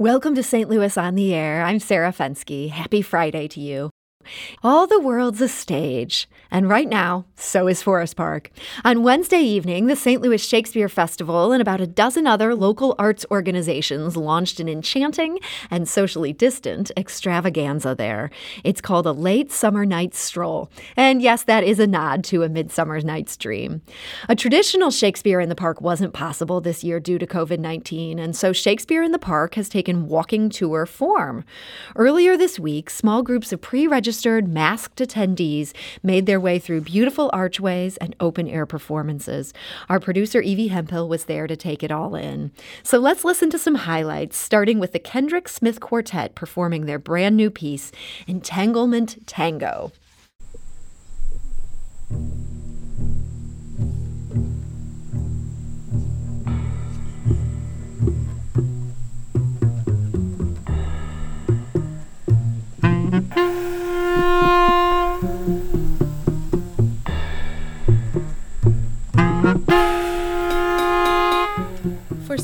Welcome to St. Louis on the Air. I'm Sarah Fenske. Happy Friday to you. All the world's a stage, and right now, so is Forest Park. On Wednesday evening, the St. Louis Shakespeare Festival and about a dozen other local arts organizations launched an enchanting and socially distant extravaganza there. It's called a Late Summer Night's Stroll. And yes, that is a nod to A Midsummer Night's Dream. A traditional Shakespeare in the Park wasn't possible this year due to COVID 19, and so Shakespeare in the Park has taken walking tour form. Earlier this week, small groups of pre registered registered masked attendees made their way through beautiful archways and open air performances. Our producer Evie Hemphill, was there to take it all in. So let's listen to some highlights, starting with the Kendrick Smith Quartet performing their brand new piece, Entanglement Tango.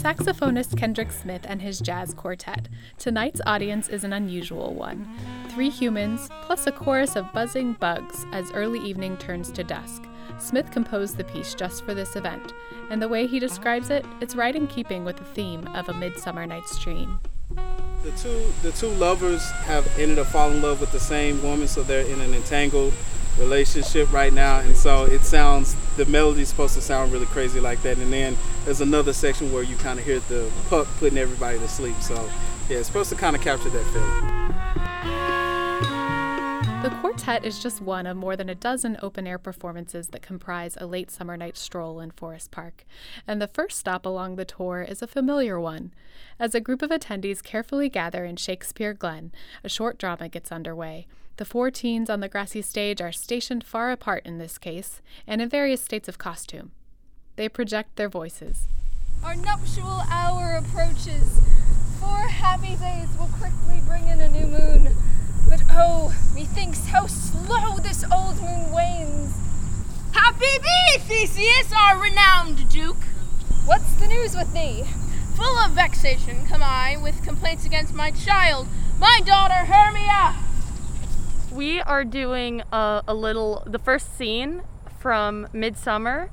Saxophonist Kendrick Smith and his jazz quartet, tonight's audience is an unusual one. Three humans, plus a chorus of buzzing bugs as early evening turns to dusk. Smith composed the piece just for this event, and the way he describes it, it's right in keeping with the theme of A Midsummer Night's Dream. The two the two lovers have ended up falling in love with the same woman, so they're in an entangled relationship right now, and so it sounds the melody's supposed to sound really crazy like that, and then there's another section where you kind of hear the puck putting everybody to sleep. So yeah, it's supposed to kind of capture that feeling. The quartet is just one of more than a dozen open air performances that comprise a late summer night stroll in Forest Park. And the first stop along the tour is a familiar one. As a group of attendees carefully gather in Shakespeare Glen, a short drama gets underway. The four teens on the grassy stage are stationed far apart in this case, and in various states of costume. They project their voices. Our nuptial hour approaches. Four happy days will quickly bring in a new moon. But oh, methinks how slow this old moon wanes. Happy be, Theseus, our renowned Duke! What's the news with thee? Full of vexation come I with complaints against my child, my daughter Hermia! We are doing a, a little, the first scene from Midsummer,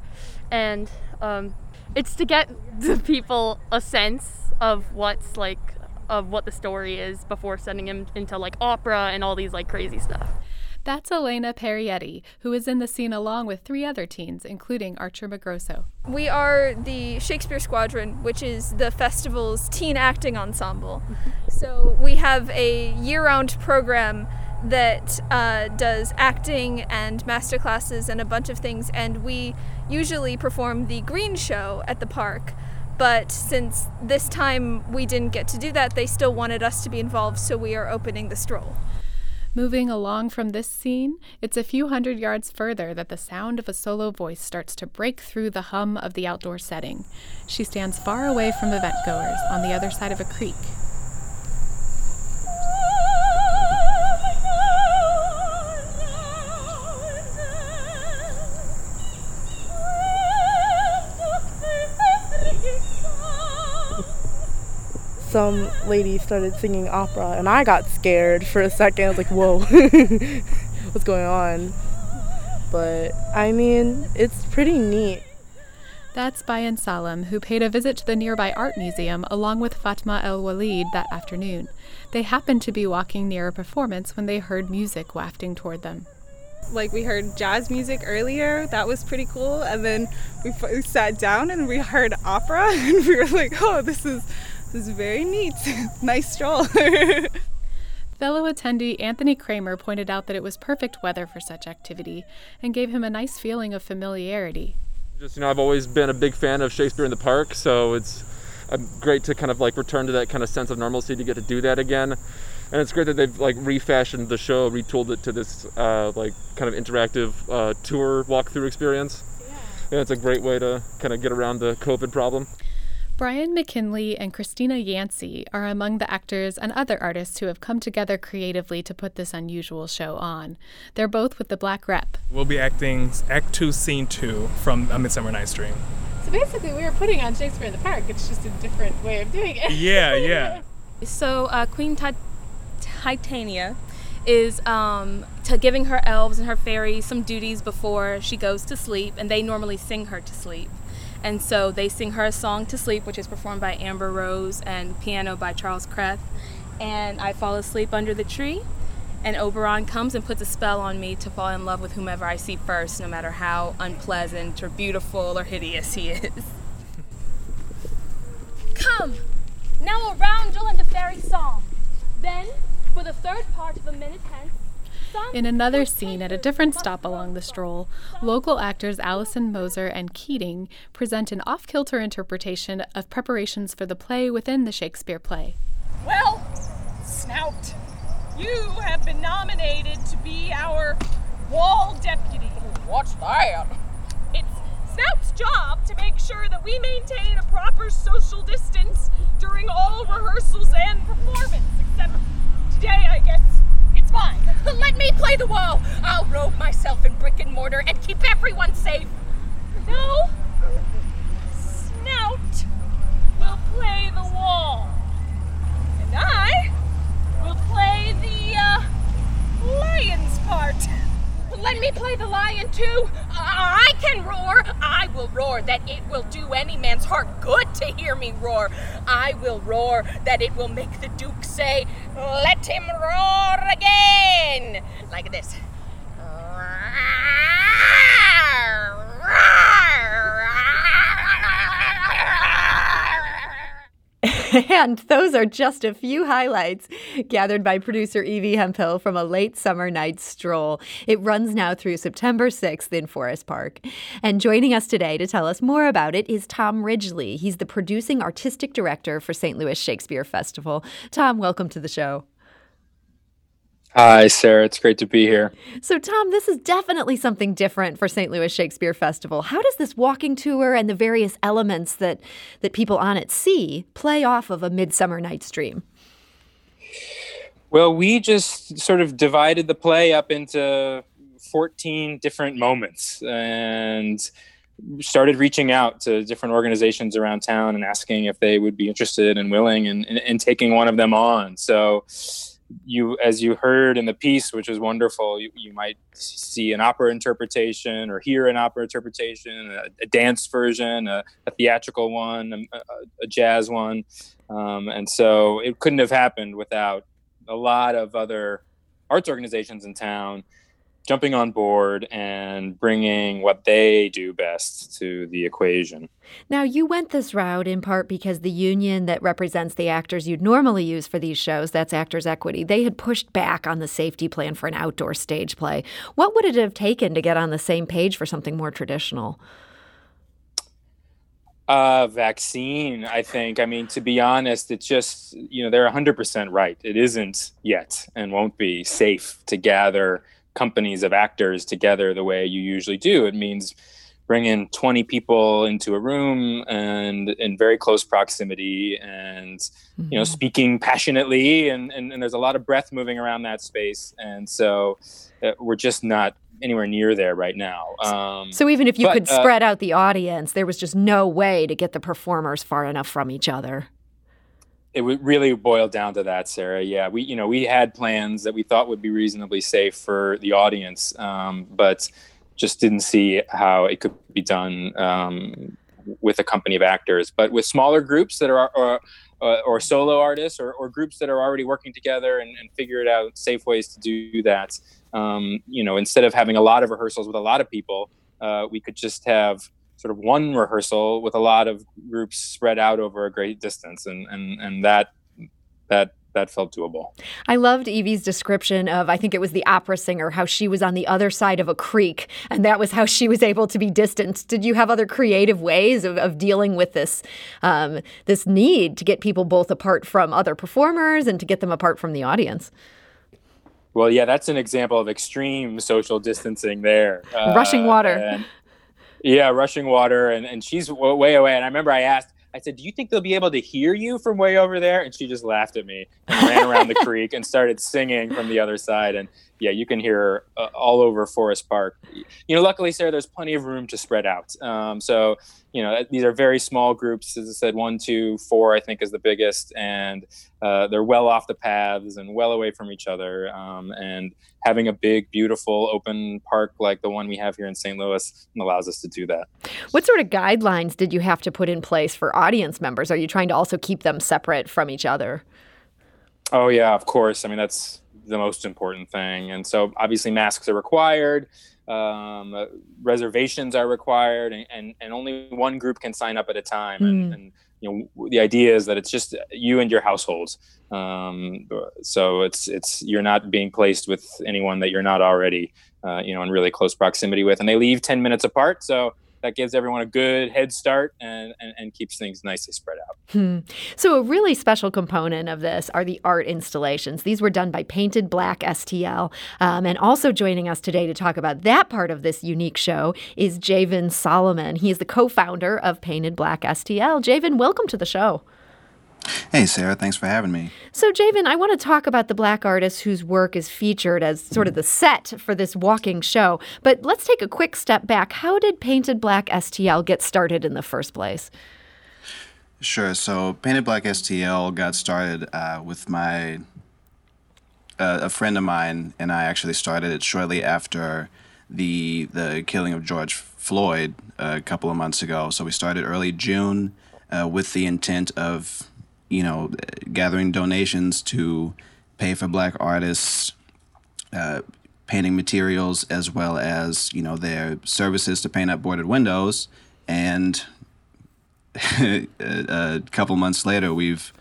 and um, it's to get the people a sense of what's like of what the story is before sending him into like opera and all these like crazy stuff. That's Elena Perietti, who is in the scene along with three other teens, including Archer McGrosso. We are the Shakespeare Squadron, which is the festival's teen acting ensemble. so we have a year round program that uh, does acting and master classes and a bunch of things, and we usually perform the Green Show at the park. But since this time we didn't get to do that, they still wanted us to be involved, so we are opening the stroll. Moving along from this scene, it's a few hundred yards further that the sound of a solo voice starts to break through the hum of the outdoor setting. She stands far away from event goers on the other side of a creek, some lady started singing opera and I got scared for a second. I was like, whoa, what's going on? But I mean, it's pretty neat. That's Bayan Salam, who paid a visit to the nearby art museum along with Fatma El Walid that afternoon. They happened to be walking near a performance when they heard music wafting toward them. Like we heard jazz music earlier, that was pretty cool. And then we, f- we sat down and we heard opera, and we were like, "Oh, this is this is very neat. nice stroll. Fellow attendee Anthony Kramer pointed out that it was perfect weather for such activity and gave him a nice feeling of familiarity. Just, you know, I've always been a big fan of Shakespeare in the Park, so it's uh, great to kind of like return to that kind of sense of normalcy to get to do that again. And it's great that they've like refashioned the show, retooled it to this uh, like kind of interactive uh, tour walkthrough experience. Yeah. And it's a great way to kind of get around the COVID problem. Brian McKinley and Christina Yancey are among the actors and other artists who have come together creatively to put this unusual show on. They're both with the Black Rep. We'll be acting Act 2, Scene 2 from A Midsummer Night's Dream. So basically, we were putting on Shakespeare in the Park. It's just a different way of doing it. Yeah, yeah. So uh, Queen Tit- Titania is um, to giving her elves and her fairies some duties before she goes to sleep, and they normally sing her to sleep. And so they sing her a song to sleep, which is performed by Amber Rose and piano by Charles Kreth. And I fall asleep under the tree, and Oberon comes and puts a spell on me to fall in love with whomever I see first, no matter how unpleasant or beautiful or hideous he is. Come, now a roundel and a fairy song. Then, for the third part of a minute hence, In another scene at a different stop along the stroll, local actors Allison Moser and Keating present an off kilter interpretation of preparations for the play within the Shakespeare play. Well, Snout, you have been nominated to be our wall deputy. What's that? It's Snout's job to make sure that we maintain a proper social distance during all rehearsals and performance, except today, I guess, mine. Let me play the wall. I'll robe myself in brick and mortar and keep everyone safe. No, Snout will play the wall. And I will play the, uh, lion's part. Let me play the lion too. I can roar. I will roar that it will do any man's heart good to hear me roar. I will roar that it will make the Duke say, Let him roar again. Like this. and those are just a few highlights gathered by producer Evie Hemphill from a late summer night stroll. It runs now through September 6th in Forest Park. And joining us today to tell us more about it is Tom Ridgely. He's the producing artistic director for St. Louis Shakespeare Festival. Tom, welcome to the show. Hi, Sarah. It's great to be here. So, Tom, this is definitely something different for St. Louis Shakespeare Festival. How does this walking tour and the various elements that, that people on it see play off of a Midsummer Night's Dream? Well, we just sort of divided the play up into 14 different moments and started reaching out to different organizations around town and asking if they would be interested and willing and, and, and taking one of them on. So, you as you heard in the piece which is wonderful you, you might see an opera interpretation or hear an opera interpretation a, a dance version a, a theatrical one a, a jazz one. Um, and so it couldn't have happened without a lot of other arts organizations in town jumping on board and bringing what they do best to the equation. Now, you went this route in part because the union that represents the actors you'd normally use for these shows, that's Actors Equity, they had pushed back on the safety plan for an outdoor stage play. What would it have taken to get on the same page for something more traditional? Uh, vaccine, I think. I mean, to be honest, it's just, you know, they're 100% right. It isn't yet and won't be safe to gather companies of actors together the way you usually do. It means bringing 20 people into a room and in very close proximity and mm-hmm. you know speaking passionately and, and, and, there's a lot of breath moving around that space and so uh, we're just not anywhere near there right now um, so even if you but, could uh, spread out the audience there was just no way to get the performers far enough from each other it really boil down to that, Sarah. Yeah, we you know we had plans that we thought would be reasonably safe for the audience, um, but just didn't see how it could be done um, with a company of actors. But with smaller groups that are or, or, or solo artists or, or, groups that are already working together and, and figured out safe ways to do that, um, you know, instead of having a lot of rehearsals with a lot of people, uh, we could just have sort of one rehearsal with a lot of groups spread out over a great distance, and and and that that that felt doable. I loved Evie's description of, I think it was the opera singer, how she was on the other side of a creek, and that was how she was able to be distanced. Did you have other creative ways of, of dealing with this um, this need to get people both apart from other performers and to get them apart from the audience? Well, yeah, that's an example of extreme social distancing there. Uh, Rushing water. Yeah, rushing water, and, and she's way away. And I remember I asked, I said, "Do you think they'll be able to hear you from way over there?" And she just laughed at me and ran around the creek and started singing from the other side. And yeah, you can hear uh, all over Forest Park. You know, luckily, Sarah, there's plenty of room to spread out. Um, so, you know, these are very small groups. As I said, one, two, four, I think is the biggest, and uh, they're well off the paths and well away from each other. Um, and having a big, beautiful, open park like the one we have here in St. Louis allows us to do that. What sort of guidelines did you have to put in place for audience members? Are you trying to also keep them separate from each other? Oh yeah, of course. I mean that's the most important thing. And so obviously masks are required, um, reservations are required, and, and, and, only one group can sign up at a time. Mm. And, and, you know the idea is that it's just you and your households. Um, so it's it's you're not being placed with anyone that you're not already uh, you know in really close proximity with, and they leave ten minutes apart. So that gives everyone a good head start and, and, and keeps things nicely spread out. Hmm. So, a really special component of this are the art installations. These were done by Painted Black STL. Um, and also joining us today to talk about that part of this unique show is Javen Solomon. He is the co founder of Painted Black STL. Javen, welcome to the show. Hey, Sarah, thanks for having me. So, Javen, I want to talk about the black artist whose work is featured as sort of the set for this walking show. But let's take a quick step back. How did Painted Black STL get started in the first place? Sure. So, Painted Black STL got started uh, with my uh, a friend of mine, and I actually started it shortly after the the killing of George Floyd a couple of months ago. So we started early June uh, with the intent of you know, gathering donations to pay for black artists, uh, painting materials, as well as, you know, their services to paint up boarded windows. And a couple months later, we've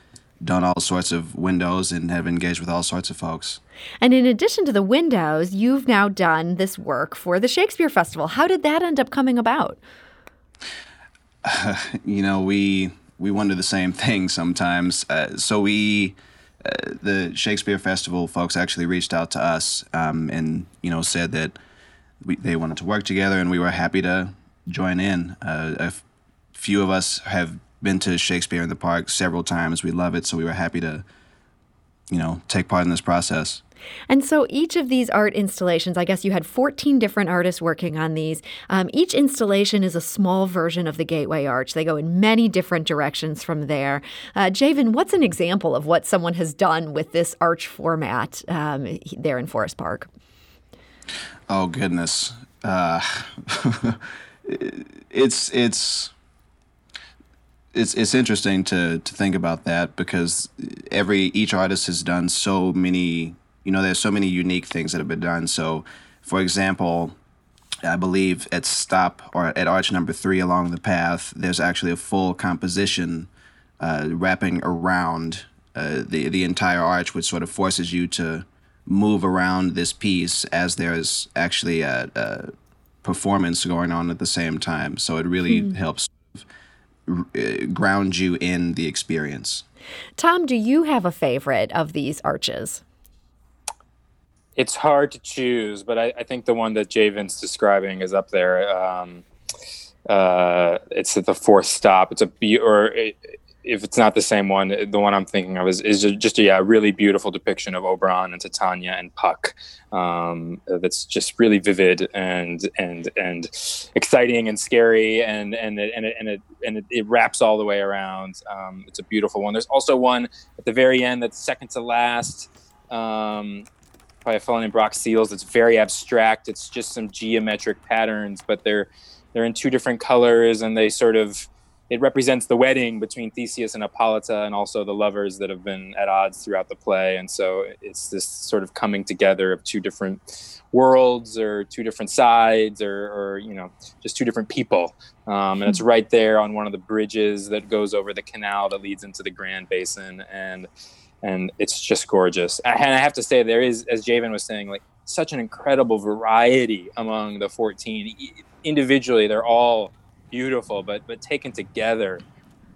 done all sorts of windows and have engaged with all sorts of folks. And in addition to the windows, you've now done this work for the Shakespeare Festival. How did that end up coming about? Uh, you know, we we wonder the same thing sometimes. Uh, so we, uh, the Shakespeare Festival folks actually reached out to us um, and you know said that we, they wanted to work together, and we were happy to join in. Uh, a f- few of us have been to Shakespeare in the Park several times. We love it, so we were happy to, you know, take part in this process. And so each of these art installations, I guess you had 14 different artists working on these. Um, each installation is a small version of the Gateway Arch. They go in many different directions from there. Uh, Javen, what's an example of what someone has done with this arch format um, there in Forest Park? Oh goodness, uh, it's it's it's it's interesting to to think about that because every each artist has done so many you know, there's so many unique things that have been done. So, for example, I believe at stop or at arch number three along the path, there's actually a full composition uh, wrapping around uh, the the entire arch, which sort of forces you to move around this piece as there's actually a, a performance going on at the same time. So it really mm. helps uh, ground you in the experience. Tom, do you have a favorite of these arches? It's hard to choose, but I, I, think the one that Javen's describing is up there. Um, uh, it's at the fourth stop. It's a be or it, if it's not the same one, the one I'm thinking of is, is just a yeah, really beautiful depiction of Oberon and Titania and Puck. Um, that's just really vivid and and and exciting and scary and and it, and it, and it, and it, it wraps all the way around. Um, it's a beautiful one. There's also one at the very end that's second to last. Um, by a fellow named Brock Seals. It's very abstract. It's just some geometric patterns, but they're they're in two different colors, and they sort of it represents the wedding between Theseus and Hippolyta, and also the lovers that have been at odds throughout the play. And so it's this sort of coming together of two different worlds, or two different sides, or, or you know, just two different people. Um, and it's hmm. right there on one of the bridges that goes over the canal that leads into the Grand Basin, and and it's just gorgeous. And I have to say, there is, as Javen was saying, like such an incredible variety among the 14. Individually, they're all beautiful, but but taken together,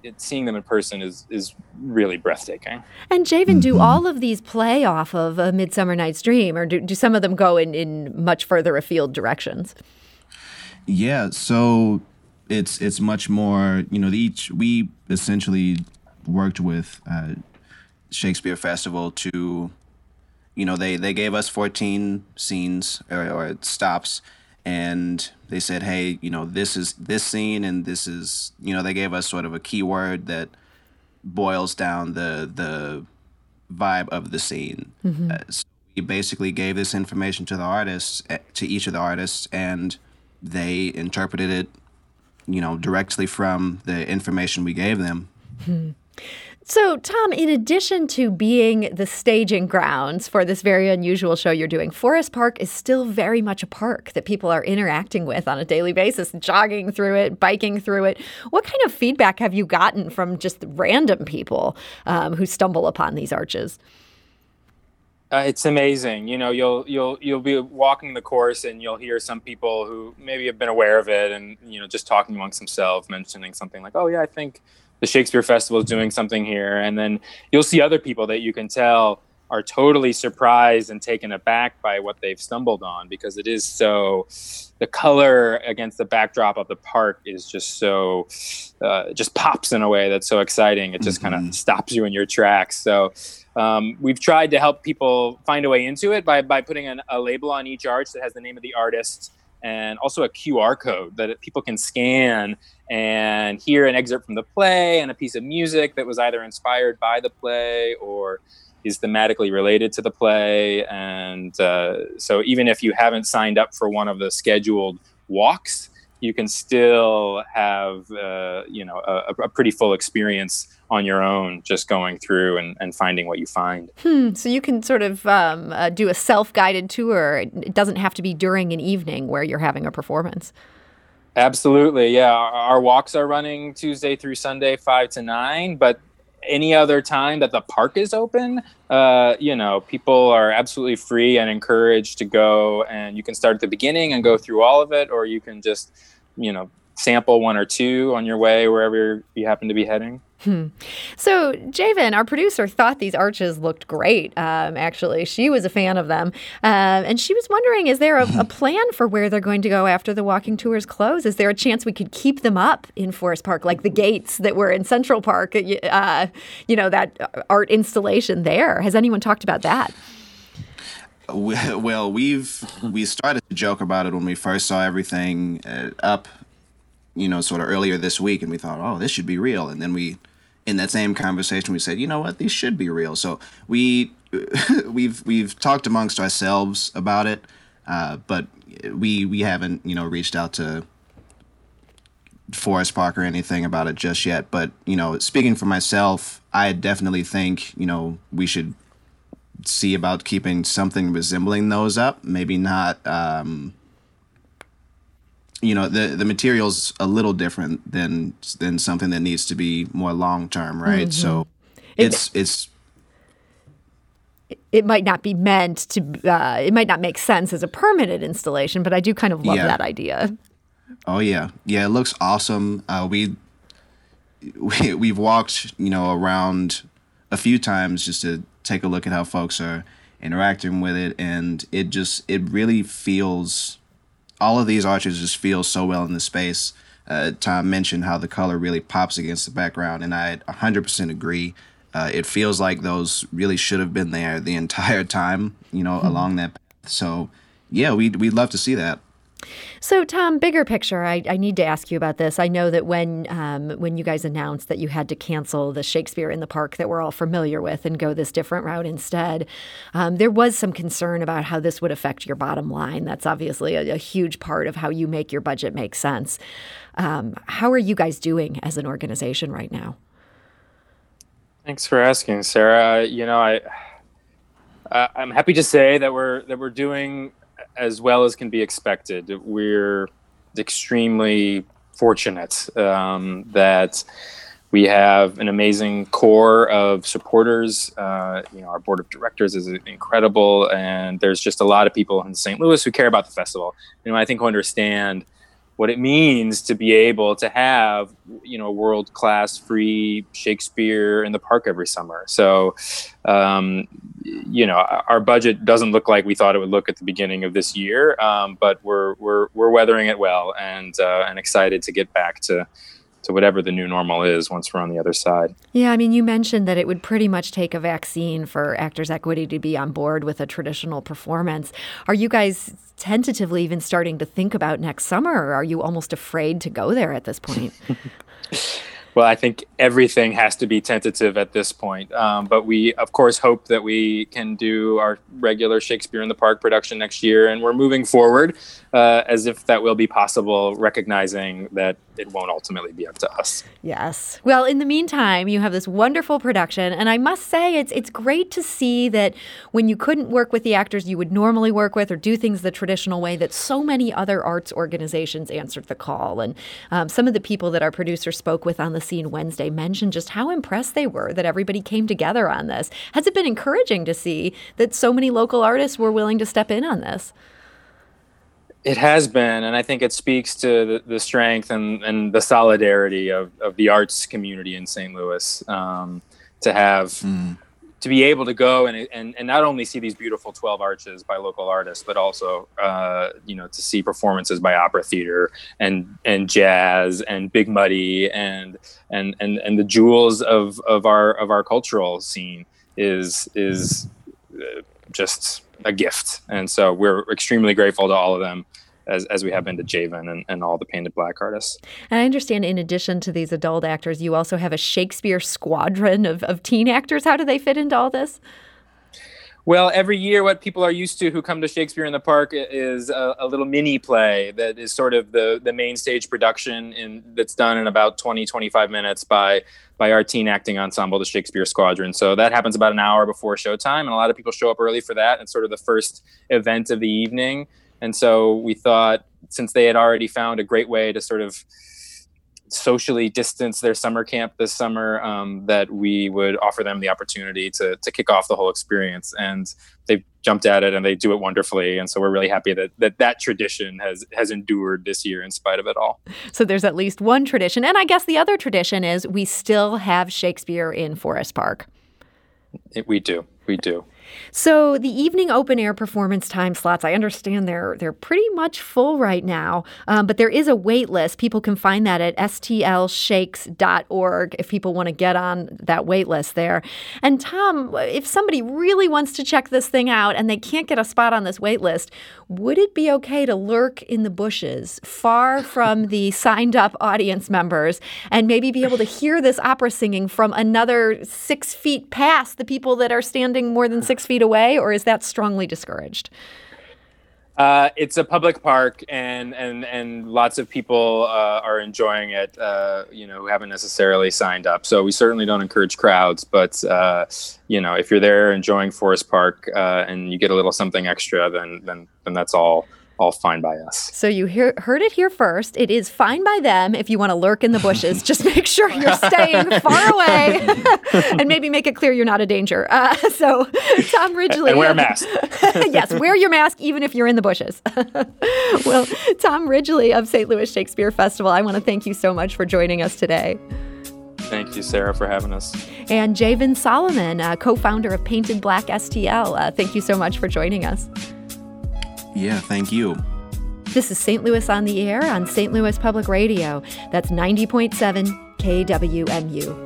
it, seeing them in person is is really breathtaking. And Javen, do mm-hmm. all of these play off of a Midsummer Night's Dream, or do, do some of them go in in much further afield directions? Yeah, so it's it's much more. You know, each we essentially worked with. Uh, Shakespeare Festival to you know, they they gave us 14 scenes or, or stops, and they said, hey, you know, this is this scene, and this is, you know, they gave us sort of a keyword that boils down the the vibe of the scene. Mhm. Uh, so we basically gave this information to the artists, eh, to each of the artists, and they interpreted it, you know, directly from the information we gave them. Hmm. So, Tom, in addition to being the staging grounds for this very unusual show you're doing, Forest Park is still very much a park that people are interacting with on a daily basis, jogging through it, biking through it. What kind of feedback have you gotten from just random people um, who stumble upon these arches? Uh, it's amazing. You know, you'll you'll you'll be walking the course and you'll hear some people who maybe have been aware of it and you know just talking amongst themselves, mentioning something like, "Oh yeah, I think the Shakespeare Festival is doing something here," and then you'll see other people that you can tell are totally surprised and taken aback by what they've stumbled on because it is so the color against the backdrop of the park is just so uh, just pops in a way that's so exciting. It just kind of stops you in your tracks. So um, we've tried to help people find a way into it by, by putting an, a label on each arch that has the name of the artist and also a QR code that people can scan and hear an excerpt from the play and a piece of music that was either inspired by the play or is thematically related to the play. And uh, so even if you haven't signed up for one of the scheduled walks, you can still have uh, you know a, a pretty full experience on your own just going through and, and finding what you find Hmm. So you can sort of um, uh, do a self-guided tour. It doesn't have to be during an evening where you're having a performance. absolutely yeah our, our walks are running tuesday through sunday five to nine but any other time that the park is open uh, you know people are absolutely free and encouraged to go and you can start at the beginning and go through all of it or you can just you know sample one or two on your way wherever you happen to be heading Hmm. So, Javen, our producer, thought these arches looked great. Um, actually, she was a fan of them. Um, and she was wondering is there a, a plan for where they're going to go after the walking tours close? Is there a chance we could keep them up in Forest Park, like the gates that were in Central Park? Uh, you know, that art installation there. Has anyone talked about that? Well, we've we started to joke about it when we first saw everything uh, up, you know, sort of earlier this week, and we thought, oh, this should be real. And then we, in that same conversation, we said, you know what, these should be real. So we we've we've talked amongst ourselves about it, uh, but we we haven't you know reached out to Forest Park or anything about it just yet. But you know, speaking for myself, I definitely think you know we should see about keeping something resembling those up. Maybe not. Um, you know, the the material's a little different than than something that needs to be more long term, right? Mhm. So It- it's it's It might not be meant to, uh, it might not make sense as a permanent installation, but I do kind of love Yeah. that idea. Oh yeah, yeah. It looks awesome. Uh, we we we've walked you know around a few times just to take a look at how folks are interacting with it, and it just it really feels. All of these arches just feel so well in the space. Uh, Tom mentioned how the color really pops against the background, and I 100% agree. Uh, it feels like those really should have been there the entire time, you know, Hmm. along that path. So, yeah, we'd, we'd love to see that. So, Tom, bigger picture, I, I need to ask you about this. I know that when um, when you guys announced that you had to cancel the Shakespeare in the Park that we're all familiar with and go this different route instead, um, there was some concern about how this would affect your bottom line. That's obviously a, a huge part of how you make your budget make sense. Um, how are you guys doing as an organization right now? Thanks for asking, Sarah. You know, I uh, I'm happy to say that we're that we're doing as well as can be expected. We're extremely fortunate um, that we have an amazing core of supporters. Uh, you know, our board of directors is incredible, and there's just a lot of people in St. Louis who care about the festival. You know, I think who understand what it means to be able to have you know world class free Shakespeare in the park every summer. So, um, you know, our budget doesn't look like we thought it would look at the beginning of this year, um, but we're we're we're weathering it well and uh, and excited to get back to to whatever the new normal is once we're on the other side. Yeah, I mean, you mentioned that it would pretty much take a vaccine for Actors Equity to be on board with a traditional performance. Are you guys tentatively even starting to think about next summer, or are you almost afraid to go there at this point? Well, I think everything has to be tentative at this point. Um, but we, of course, hope that we can do our regular Shakespeare in the Park production next year. And we're moving forward uh, as if that will be possible, recognizing that it won't ultimately be up to us. Yes. Well, in the meantime, you have this wonderful production, and I must say it's it's great to see that when you couldn't work with the actors you would normally work with or do things the traditional way, that so many other arts organizations answered the call. And um, some of the people that our producer spoke with on the scene Wednesday mentioned just how impressed they were that everybody came together on this. Has it been encouraging to see that so many local artists were willing to step in on this? It has been, and I think it speaks to the, the strength and, and the solidarity of, of the arts community in St. Louis um, to have mm. To be able to go and, and and not only see these beautiful twelve arches by local artists, but also uh, you know to see performances by opera theater and and jazz and Big Muddy and and and and the jewels of of our of our cultural scene is is uh, just a gift. And so we're extremely grateful to all of them. As, as we have been to Javen and, and all the painted black artists. And I understand in addition to these adult actors, you also have a Shakespeare squadron of, of teen actors. How do they fit into all this? Well, every year, what people are used to who come to Shakespeare in the Park is a, a, little mini play that is sort of the, the main stage production in, that's done in about 20, 25 minutes by, by our teen acting ensemble, the Shakespeare Squadron. So that happens about an hour before showtime, and a lot of people show up early for that. It's sort of the first event of the evening. And so we thought, since they had already found a great way to sort of socially distance their summer camp this summer um, that we would offer them the opportunity to, to kick off the whole experience. And they've jumped at it and they do it wonderfully. And so we're really happy that that, that tradition has has endured this year in spite of it all. So there's at least one tradition. And i guess the other tradition is we still have shakespeare in forest park. It, we do. We do so the evening open air performance time slots, I understand they're they're pretty much full right now, um, but there is a wait list. People can find that at stlshakes.org if people want to get on that wait list there. And Tom, if somebody really wants to check this thing out and they can't get a spot on this wait list, would it be okay to lurk in the bushes, far from the signed up audience members, and maybe be able to hear this opera singing from another six feet past the people that are standing more than six feet away, or is that strongly discouraged? Uh, it's a public park, and and and lots of people uh, are enjoying it. Uh, you know, who haven't necessarily signed up. So we certainly don't encourage crowds. But uh, you know, if you're there enjoying Forest Park uh, and you get a little something extra, then then then that's all all fine by us. So you hear, heard it here first. It is fine by them if you want to lurk in the bushes. Just make sure you're staying far away and maybe make it clear you're not a danger. Uh, so, Tom Ridgely. And wear a mask. yes, wear your mask even if you're in the bushes. well, Tom Ridgely of St. Louis Shakespeare Festival, I want to thank you so much for joining us today. Thank you, Sarah, for having us. And Javen Solomon, uh, co founder of Painted Black STL, uh, thank you so much for joining us. Yeah, thank you. This is St. Louis on the Air on St. Louis Public Radio. That's 90.7 KWMU.